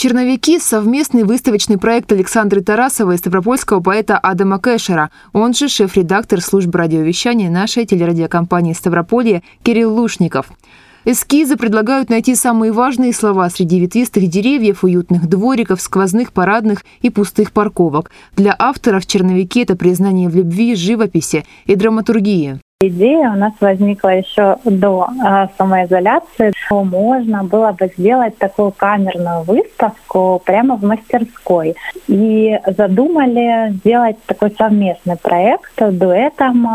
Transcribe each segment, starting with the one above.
Черновики – совместный выставочный проект Александры Тарасовой и ставропольского поэта Адама Кэшера, он же шеф-редактор службы радиовещания нашей телерадиокомпании «Ставрополье» Кирилл Лушников. Эскизы предлагают найти самые важные слова среди ветвистых деревьев, уютных двориков, сквозных парадных и пустых парковок. Для авторов черновики – это признание в любви, живописи и драматургии. Идея у нас возникла еще до э, самоизоляции. Можно было бы сделать такую камерную выставку прямо в мастерской. И задумали сделать такой совместный проект дуэтом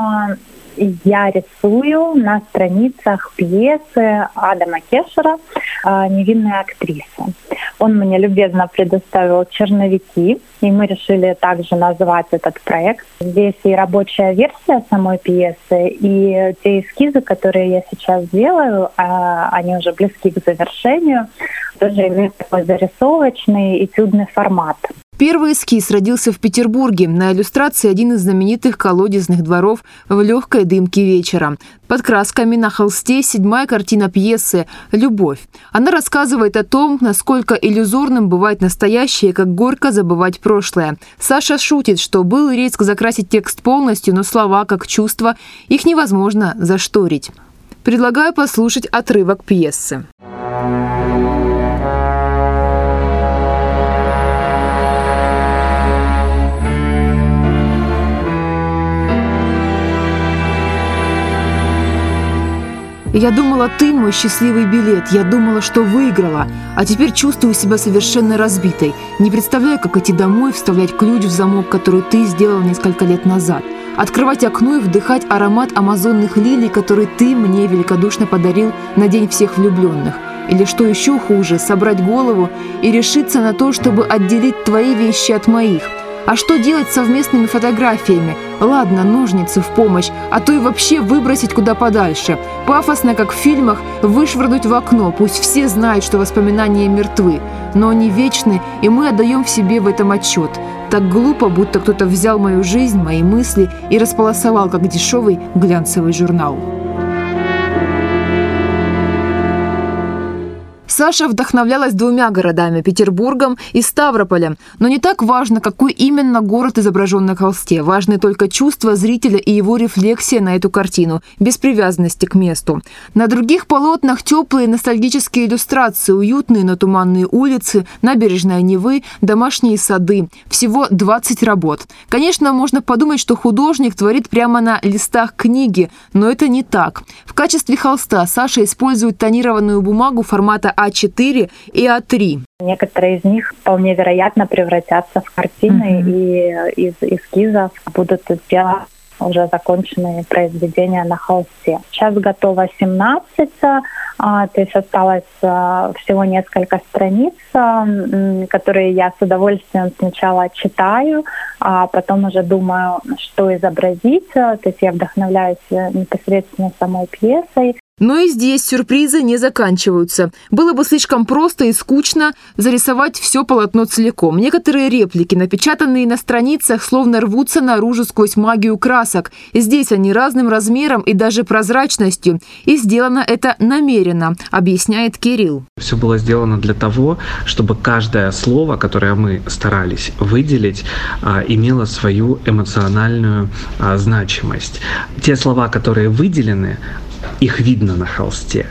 я рисую на страницах пьесы Адама Кешера «Невинная актриса». Он мне любезно предоставил черновики, и мы решили также назвать этот проект. Здесь и рабочая версия самой пьесы, и те эскизы, которые я сейчас делаю, а, они уже близки к завершению, тоже имеют такой зарисовочный этюдный формат. Первый эскиз родился в Петербурге. На иллюстрации один из знаменитых колодезных дворов в легкой дымке вечера. Под красками на холсте седьмая картина пьесы «Любовь». Она рассказывает о том, насколько иллюзорным бывает настоящее, как горько забывать прошлое. Саша шутит, что был риск закрасить текст полностью, но слова, как чувства, их невозможно зашторить. Предлагаю послушать отрывок пьесы. Я думала, ты мой счастливый билет. Я думала, что выиграла. А теперь чувствую себя совершенно разбитой. Не представляю, как идти домой, вставлять ключ в замок, который ты сделал несколько лет назад. Открывать окно и вдыхать аромат амазонных лилий, который ты мне великодушно подарил на День всех влюбленных. Или что еще хуже, собрать голову и решиться на то, чтобы отделить твои вещи от моих – а что делать совместными фотографиями? Ладно, ножницы в помощь, а то и вообще выбросить куда подальше. Пафосно, как в фильмах, вышвырнуть в окно, пусть все знают, что воспоминания мертвы. Но они вечны, и мы отдаем в себе в этом отчет. Так глупо, будто кто-то взял мою жизнь, мои мысли и располосовал, как дешевый глянцевый журнал. Саша вдохновлялась двумя городами – Петербургом и Ставрополем. Но не так важно, какой именно город изображен на холсте. Важны только чувства зрителя и его рефлексия на эту картину, без привязанности к месту. На других полотнах теплые ностальгические иллюстрации, уютные, но туманные улицы, набережная Невы, домашние сады. Всего 20 работ. Конечно, можно подумать, что художник творит прямо на листах книги, но это не так. В качестве холста Саша использует тонированную бумагу формата а4 и А3. Некоторые из них вполне вероятно превратятся в картины mm-hmm. и из эскизов будут сделаны уже законченные произведения на холсте. Сейчас готово 17, а, то есть осталось а, всего несколько страниц, а, которые я с удовольствием сначала читаю, а потом уже думаю, что изобразить. То есть я вдохновляюсь непосредственно самой пьесой. Но и здесь сюрпризы не заканчиваются. Было бы слишком просто и скучно зарисовать все полотно целиком. Некоторые реплики, напечатанные на страницах, словно рвутся наружу сквозь магию красок. Здесь они разным размером и даже прозрачностью. И сделано это намеренно, объясняет Кирилл. Все было сделано для того, чтобы каждое слово, которое мы старались выделить, а, имело свою эмоциональную а, значимость. Те слова, которые выделены, их видно на холсте.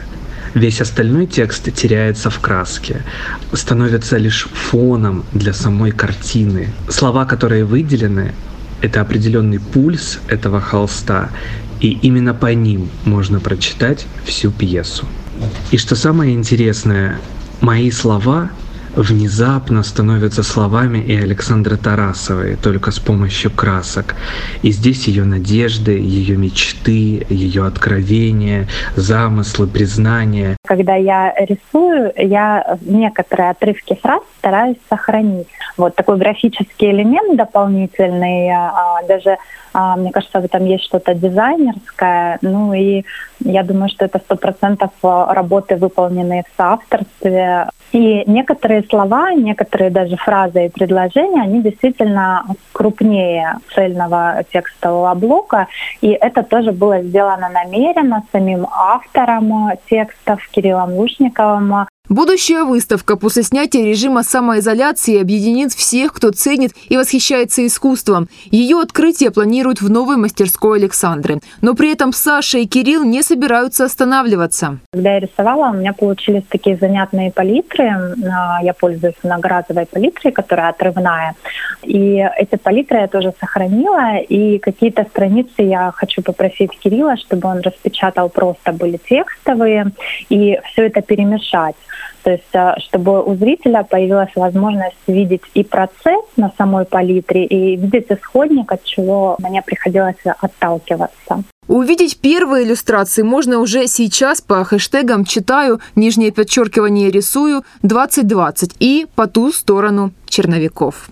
Весь остальной текст теряется в краске, становится лишь фоном для самой картины. Слова, которые выделены, это определенный пульс этого холста, и именно по ним можно прочитать всю пьесу. И что самое интересное, мои слова внезапно становятся словами и Александры Тарасовой, только с помощью красок. И здесь ее надежды, ее мечты, ее откровения, замыслы, признания. Когда я рисую, я некоторые отрывки фраз стараюсь сохранить. Вот такой графический элемент дополнительный, а, даже а, мне кажется, в этом есть что-то дизайнерское. Ну и я думаю, что это сто процентов работы, выполненные в соавторстве. И некоторые слова, некоторые даже фразы и предложения, они действительно крупнее цельного текстового блока. И это тоже было сделано намеренно самим автором текстов Кириллом Лушниковым. Будущая выставка после снятия режима самоизоляции объединит всех, кто ценит и восхищается искусством. Ее открытие планируют в новой мастерской Александры. Но при этом Саша и Кирилл не собираются останавливаться. Когда я рисовала, у меня получились такие занятные палитры. А, Я пользуюсь многоразовой палитрой, которая отрывная. И эти палитры я тоже сохранила. И какие-то страницы я хочу попросить Кирилла, чтобы он распечатал просто были текстовые и все это перемешать. То есть, а, чтобы у зрителя появилась возможность видеть и процесс на самой палитре, и видеть исходник, от чего мне приходилось отталкиваться. Увидеть первые иллюстрации можно уже сейчас по хэштегам «Читаю», нижнее подчеркивание «Рисую», «2020» и «По ту сторону черновиков».